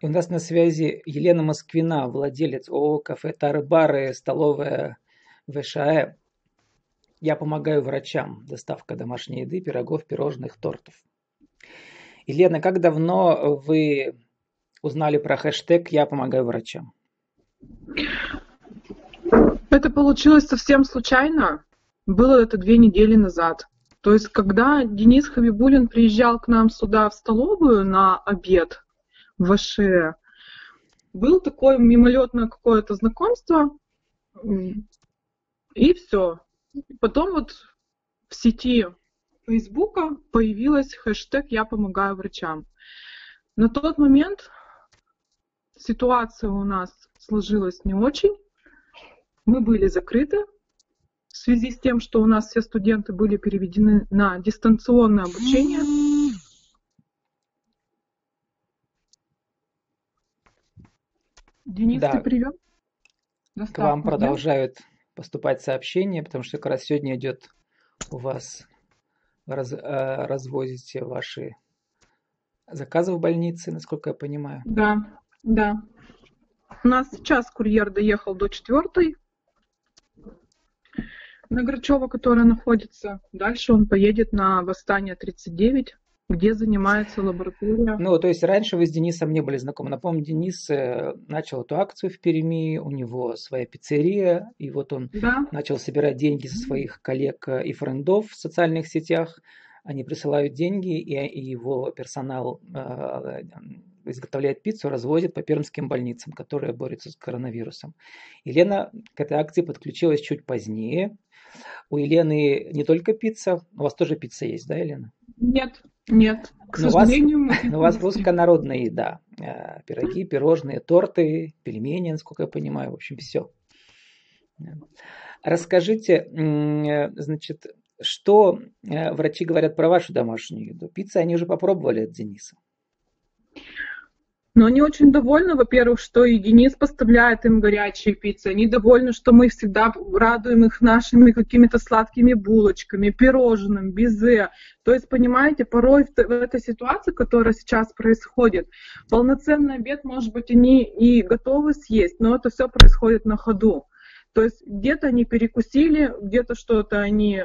И у нас на связи Елена Москвина, владелец ООО «Кафе Тары-Бары», столовая ВШАЭ. Я помогаю врачам. Доставка домашней еды, пирогов, пирожных, тортов. Елена, как давно вы узнали про хэштег «Я помогаю врачам»? Это получилось совсем случайно. Было это две недели назад. То есть, когда Денис Хабибулин приезжал к нам сюда в столовую на обед, в ВШЭ. Был такое мимолетное какое-то знакомство, и все. Потом вот в сети Фейсбука появилась хэштег «Я помогаю врачам». На тот момент ситуация у нас сложилась не очень. Мы были закрыты в связи с тем, что у нас все студенты были переведены на дистанционное обучение. Денис, да. ты привет? Доставку, К вам продолжают да? поступать сообщения, потому что как раз сегодня идет у вас раз, э, развозите ваши заказы в больнице, насколько я понимаю. Да, да. У нас сейчас курьер доехал до четвертой на Грачева, которая находится. Дальше он поедет на Восстание 39 где занимается лаборатория. Ну, то есть раньше вы с Денисом не были знакомы. Напомню, Денис э, начал эту акцию в Перми, у него своя пиццерия, и вот он да. начал собирать деньги со своих коллег э, и френдов в социальных сетях. Они присылают деньги, и его персонал э, изготовляет пиццу, развозит по пермским больницам, которые борются с коронавирусом. Елена к этой акции подключилась чуть позднее. У Елены не только пицца, у вас тоже пицца есть, да, Елена? Нет, нет, к но сожалению. У вас, у вас русская народная еда. Э, пироги, пирожные, торты, пельмени, насколько я понимаю, в общем, все. Расскажите, э, значит, что э, врачи говорят про вашу домашнюю еду? Пицца они уже попробовали от Дениса. Но они очень довольны, во-первых, что и Денис поставляет им горячие пиццы. Они довольны, что мы всегда радуем их нашими какими-то сладкими булочками, пирожным, безе. То есть, понимаете, порой в, этой ситуации, которая сейчас происходит, полноценный обед, может быть, они и готовы съесть, но это все происходит на ходу. То есть где-то они перекусили, где-то что-то они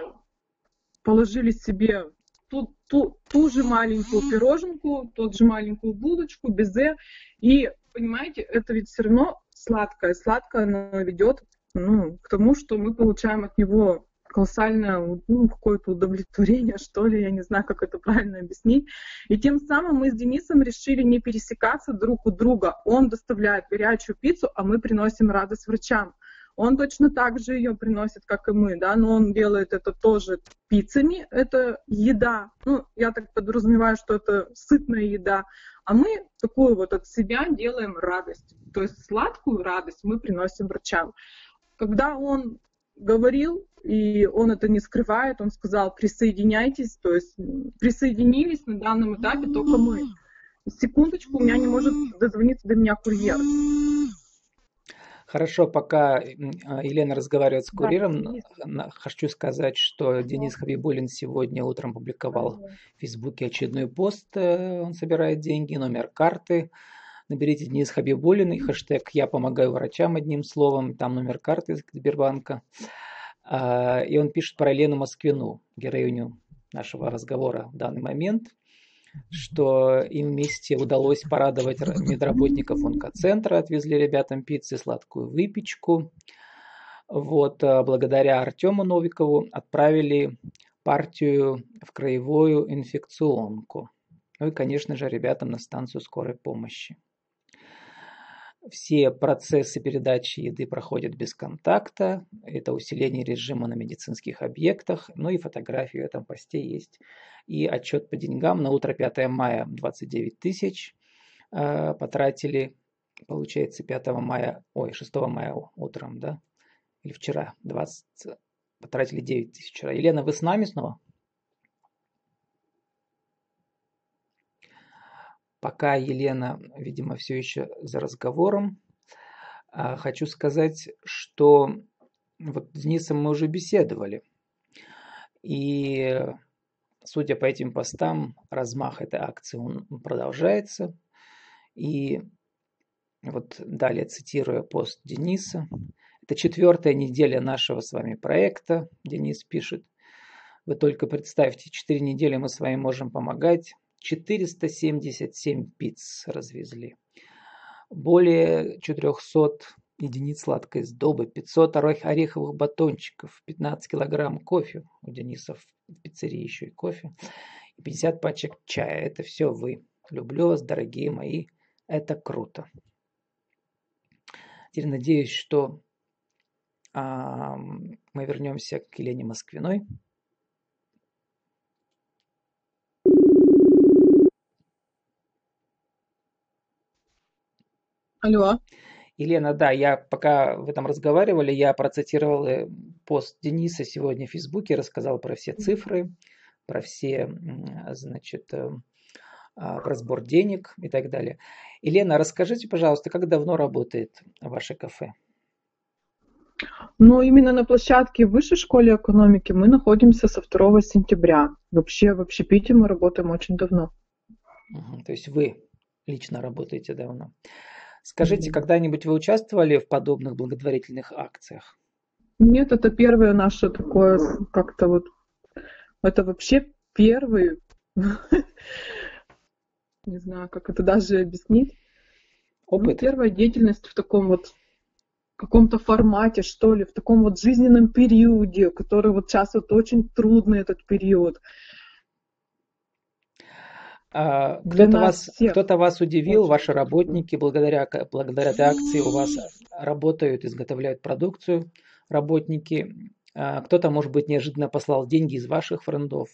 положили себе ту, ту, ту же маленькую пироженку, тот же маленькую булочку, безе. И, понимаете, это ведь все равно сладкое. Сладкое оно ведет ну, к тому, что мы получаем от него колоссальное ну, какое-то удовлетворение, что ли, я не знаю, как это правильно объяснить. И тем самым мы с Денисом решили не пересекаться друг у друга. Он доставляет горячую пиццу, а мы приносим радость врачам. Он точно так же ее приносит, как и мы, да, но он делает это тоже пиццами, это еда. Ну, я так подразумеваю, что это сытная еда. А мы такую вот от себя делаем радость. То есть сладкую радость мы приносим врачам. Когда он говорил, и он это не скрывает, он сказал, присоединяйтесь, то есть присоединились на данном этапе только мы. Секундочку, у меня не может дозвониться до меня курьер. Хорошо, пока а, Елена разговаривает с курьером, да, хочу сказать, что Денис Хабибулин сегодня утром публиковал в Фейсбуке очередной пост, э, он собирает деньги, номер карты. Наберите Денис Хабибулин и хэштег «Я помогаю врачам» одним словом, там номер карты Сбербанка. А, и он пишет про Елену Москвину, героиню нашего разговора в данный момент – что им вместе удалось порадовать медработников онкоцентра, отвезли ребятам пиццы, сладкую выпечку. Вот, а благодаря Артему Новикову отправили партию в краевую инфекционку. Ну и, конечно же, ребятам на станцию скорой помощи. Все процессы передачи еды проходят без контакта. Это усиление режима на медицинских объектах. Ну и фотографии в этом посте есть. И отчет по деньгам на утро 5 мая 29 тысяч э, потратили. Получается 5 мая, ой, 6 мая утром, да? Или вчера 20, потратили 9 тысяч вчера. Елена, вы с нами снова? Пока Елена, видимо, все еще за разговором, а, хочу сказать, что вот с Денисом мы уже беседовали. И судя по этим постам, размах этой акции он продолжается. И вот далее цитируя пост Дениса. Это четвертая неделя нашего с вами проекта, Денис пишет. Вы только представьте, четыре недели мы с вами можем помогать. 477 пиц развезли. Более 400 единиц сладкой сдобы, 500 ореховых батончиков, 15 килограмм кофе. У Дениса в пиццерии еще и кофе. И 50 пачек чая. Это все вы. Люблю вас, дорогие мои. Это круто. Теперь надеюсь, что а, мы вернемся к Елене Москвиной. Алло. Елена, да, я пока вы там разговаривали, я процитировал э, пост Дениса сегодня в Фейсбуке, рассказал про все цифры, про все, значит, э, а, про сбор денег и так далее. Елена, расскажите, пожалуйста, как давно работает ваше кафе? Ну, именно на площадке Высшей школы экономики мы находимся со 2 сентября. Вообще в общепите мы работаем очень давно. Угу, то есть вы лично работаете давно. Скажите, когда-нибудь вы участвовали в подобных благотворительных акциях? Нет, это первое наше такое, как-то вот, это вообще первый не знаю, как это даже объяснить. Ну, Опыт. Первая деятельность в таком вот каком-то формате, что ли, в таком вот жизненном периоде, который вот сейчас вот очень трудный этот период. А, кто-то, вас, кто-то вас удивил, очень ваши работники, благодаря, благодаря этой акции у вас работают, изготовляют продукцию работники. А, кто-то, может быть, неожиданно послал деньги из ваших френдов.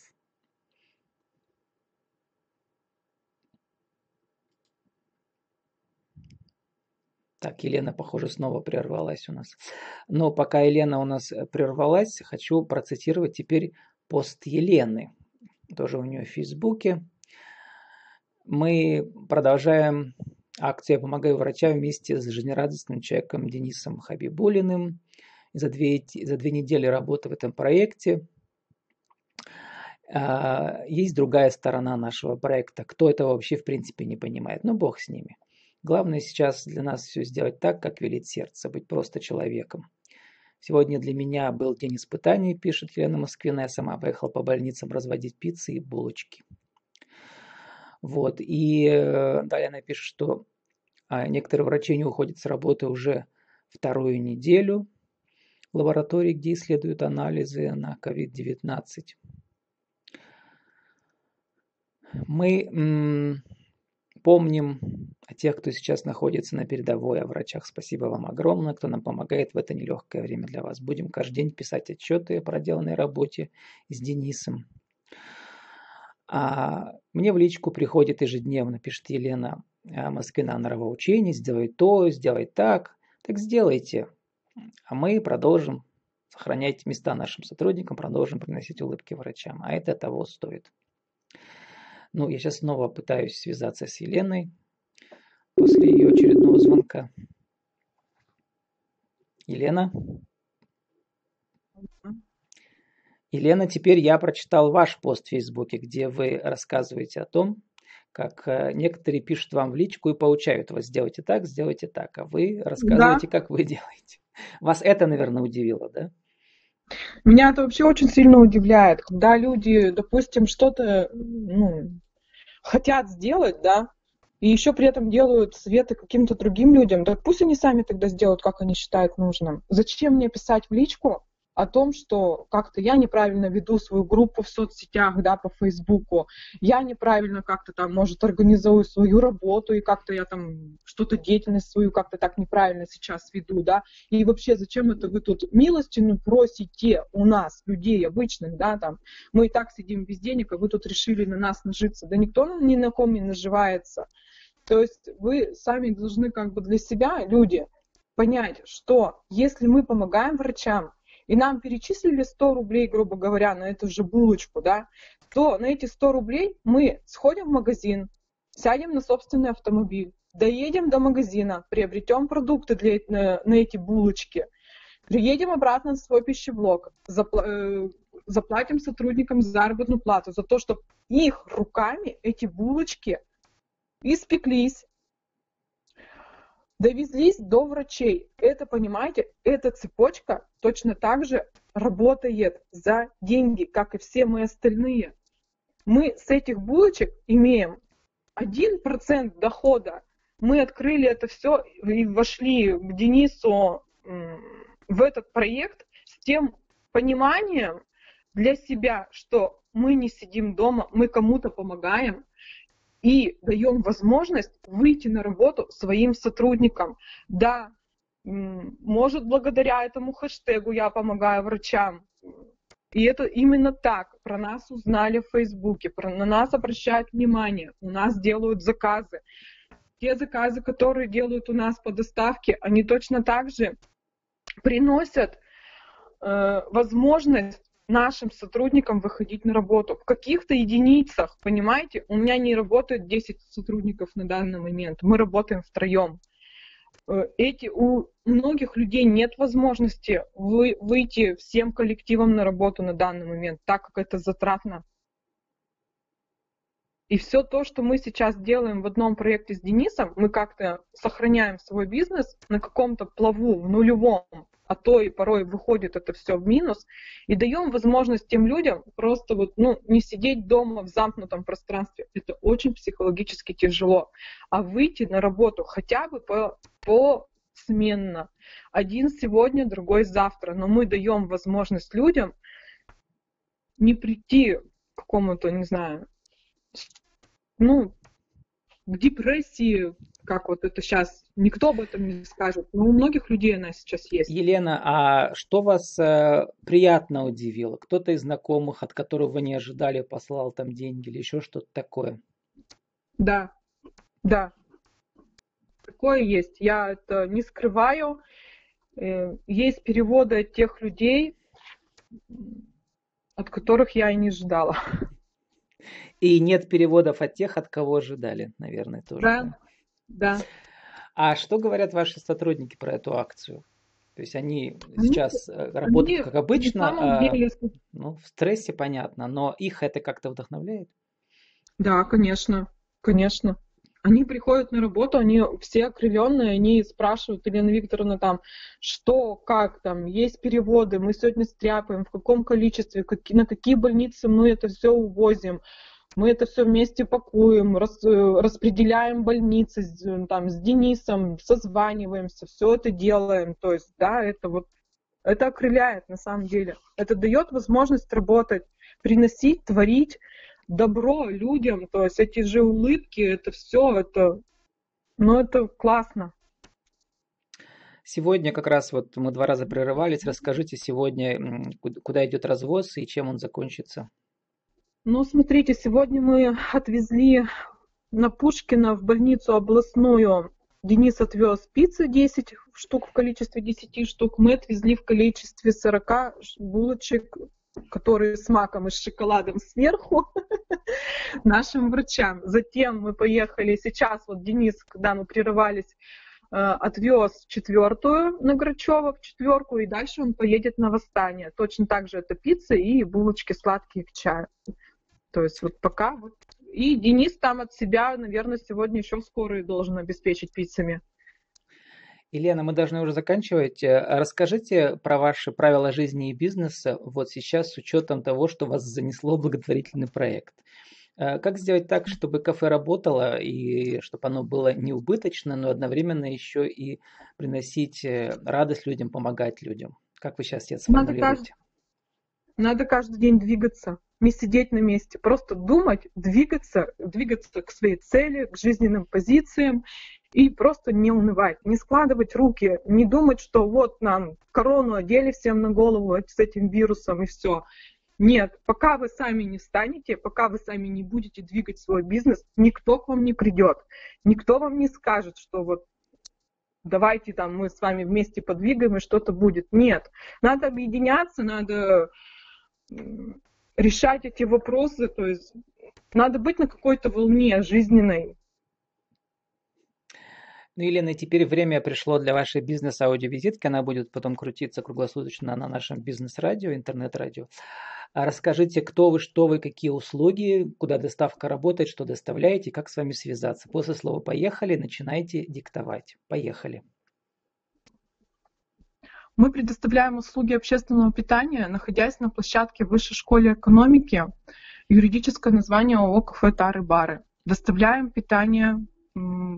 Так, Елена, похоже, снова прервалась у нас. Но пока Елена у нас э, прервалась, хочу процитировать теперь пост Елены. Тоже у нее в Фейсбуке. Мы продолжаем акцию «Я помогаю врачам» вместе с жизнерадостным человеком Денисом Хабибулиным. За две, за две недели работы в этом проекте а, есть другая сторона нашего проекта. Кто это вообще в принципе не понимает? Ну, бог с ними. Главное сейчас для нас все сделать так, как велит сердце, быть просто человеком. Сегодня для меня был день испытаний, пишет Лена Москвина. Я сама поехала по больницам разводить пиццы и булочки. Вот. И э, далее она пишет, что а, некоторые врачи не уходят с работы уже вторую неделю в лаборатории, где исследуют анализы на COVID-19. Мы помним о тех, кто сейчас находится на передовой, о врачах. Спасибо вам огромное, кто нам помогает в это нелегкое время для вас. Будем каждый день писать отчеты о проделанной работе с Денисом. А мне в личку приходит ежедневно, пишет Елена «А, Москвина нравоучение, сделай то, сделай так. Так сделайте. А мы продолжим сохранять места нашим сотрудникам, продолжим приносить улыбки врачам. А это того стоит. Ну, я сейчас снова пытаюсь связаться с Еленой после ее очередного звонка. Елена? Елена, теперь я прочитал ваш пост в Фейсбуке, где вы рассказываете о том, как э, некоторые пишут вам в личку и поучают вас, сделайте так, сделайте так, а вы рассказываете, да. как вы делаете. Вас это, наверное, удивило, да? Меня это вообще очень сильно удивляет, когда люди, допустим, что-то ну, хотят сделать, да, и еще при этом делают советы каким-то другим людям, да пусть они сами тогда сделают, как они считают нужным. Зачем мне писать в личку, о том, что как-то я неправильно веду свою группу в соцсетях, да, по Фейсбуку, я неправильно как-то там, может, организую свою работу, и как-то я там что-то деятельность свою как-то так неправильно сейчас веду, да, и вообще зачем это вы тут милостину просите у нас, людей обычных, да, там, мы и так сидим без денег, а вы тут решили на нас нажиться, да никто ни на ком не наживается, то есть вы сами должны как бы для себя, люди, понять, что если мы помогаем врачам, и нам перечислили 100 рублей, грубо говоря, на эту же булочку, да, то на эти 100 рублей мы сходим в магазин, сядем на собственный автомобиль, доедем до магазина, приобретем продукты для, на, на эти булочки, приедем обратно на свой пищеблок, запла э, заплатим сотрудникам заработную плату за то, что их руками эти булочки испеклись, довезлись до врачей. Это, понимаете, эта цепочка точно так же работает за деньги, как и все мы остальные. Мы с этих булочек имеем 1% дохода. Мы открыли это все и вошли к Денису в этот проект с тем пониманием для себя, что мы не сидим дома, мы кому-то помогаем, и даем возможность выйти на работу своим сотрудникам. Да, может, благодаря этому хэштегу я помогаю врачам. И это именно так. Про нас узнали в Фейсбуке, про, на нас обращают внимание, у нас делают заказы. Те заказы, которые делают у нас по доставке, они точно так же приносят э, возможность нашим сотрудникам выходить на работу. В каких-то единицах, понимаете, у меня не работает 10 сотрудников на данный момент, мы работаем втроем. Э, эти, у многих людей нет возможности вы, выйти всем коллективом на работу на данный момент, так как это затратно. И все то, что мы сейчас делаем в одном проекте с Денисом, мы как-то сохраняем свой бизнес на каком-то плаву, в нулевом, а то и порой выходит это все в минус, и даем возможность тем людям просто вот, ну, не сидеть дома в замкнутом пространстве. Это очень психологически тяжело. А выйти на работу хотя бы по, по сменно. Один сегодня, другой завтра. Но мы даем возможность людям не прийти к какому-то, не знаю, ну, к депрессии, как вот это сейчас, никто об этом не скажет, но у многих людей она сейчас есть. Елена, а что вас э, приятно удивило? Кто-то из знакомых, от которого вы не ожидали, послал там деньги или еще что-то такое? Да, да, такое есть. Я это не скрываю. Э, есть переводы от тех людей, от которых я и не ждала. И нет переводов от тех, от кого ожидали, наверное, тоже. Да, да. А что говорят ваши сотрудники про эту акцию? То есть они, они сейчас э, работают они, как обычно, а, ну, в стрессе понятно, но их это как-то вдохновляет? Да, конечно, конечно. Они приходят на работу, они все окрыленные, они спрашивают, Елена Викторовна, там, что, как там, есть переводы, мы сегодня стряпаем, в каком количестве, как, на какие больницы мы это все увозим, мы это все вместе пакуем, рас, распределяем больницы там, с Денисом, созваниваемся, все это делаем. То есть, да, это вот, это окрыляет на самом деле. Это дает возможность работать, приносить, творить, добро людям, то есть эти же улыбки, это все, это, ну это классно. Сегодня как раз вот мы два раза прерывались. Расскажите сегодня, куда идет развоз и чем он закончится. Ну, смотрите, сегодня мы отвезли на Пушкина в больницу областную. Денис отвез пиццы 10 штук в количестве 10 штук. Мы отвезли в количестве 40 булочек которые с маком и с шоколадом сверху, нашим врачам. Затем мы поехали, сейчас вот Денис, когда мы прерывались, э, отвез четвертую на Грачева, в четверку, и дальше он поедет на восстание. Точно так же это пицца и булочки сладкие к чаю. То есть вот пока вот. И Денис там от себя, наверное, сегодня еще скорую должен обеспечить пиццами. Елена, мы должны уже заканчивать. Э, расскажите про ваши правила жизни и бизнеса вот сейчас с учетом того, что вас занесло благотворительный проект. Э, как сделать так, чтобы кафе работало и чтобы оно было не убыточно, но одновременно еще и приносить э, радость людям, помогать людям? Как вы сейчас это сформулируете? Надо каждый, надо каждый день двигаться, не сидеть на месте, просто думать, двигаться, двигаться к своей цели, к жизненным позициям и просто не унывать, не складывать руки, не думать, что вот нам корону одели всем на голову с этим вирусом и все. Нет, пока вы сами не встанете, пока вы сами не будете двигать свой бизнес, никто к вам не придет, никто вам не скажет, что вот давайте там мы с вами вместе подвигаем и что-то будет. Нет, надо объединяться, надо решать эти вопросы, то есть надо быть на какой-то волне жизненной, ну, Елена, теперь время пришло для вашей бизнес-аудиовизитки. Она будет потом крутиться круглосуточно на нашем бизнес-радио, интернет-радио. А расскажите, кто вы, что вы, какие услуги, куда доставка работает, что доставляете, как с вами связаться. После слова «поехали» начинайте диктовать. Поехали. Мы предоставляем услуги общественного питания, находясь на площадке Высшей школы экономики, юридическое название ООО «Кафе Тары Бары». Доставляем питание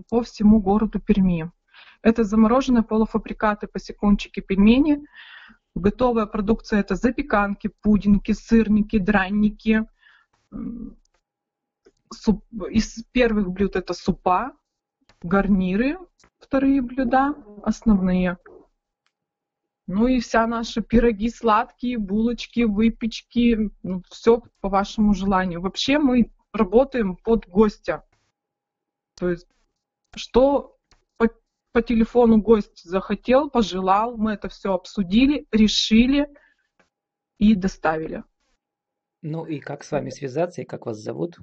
по всему городу Перми. Это замороженные полуфабрикаты, посекунчики, пельмени. Готовая продукция это запеканки, пудинги, сырники, дранники. Суп, из первых блюд это супа, гарниры, вторые блюда, основные. Ну и вся наши пироги сладкие, булочки, выпечки, ну, все по вашему желанию. Вообще мы работаем под гостя. То есть что по, по телефону гость захотел, пожелал, мы это все обсудили, решили и доставили. Ну и как с вами связаться и как вас зовут?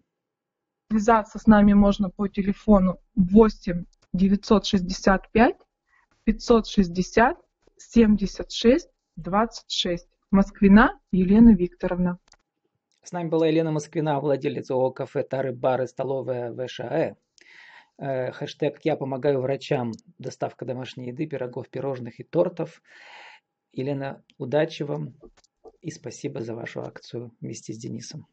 Связаться с нами можно по телефону 8 965 560 76 26. Москвина Елена Викторовна. С нами была Елена Москвина, владелец ООО «Кафе Тары Бары Столовая ВШАЭ». Э, хэштег «Я помогаю врачам». Доставка домашней еды, пирогов, пирожных и тортов. Елена, удачи вам и спасибо за вашу акцию вместе с Денисом.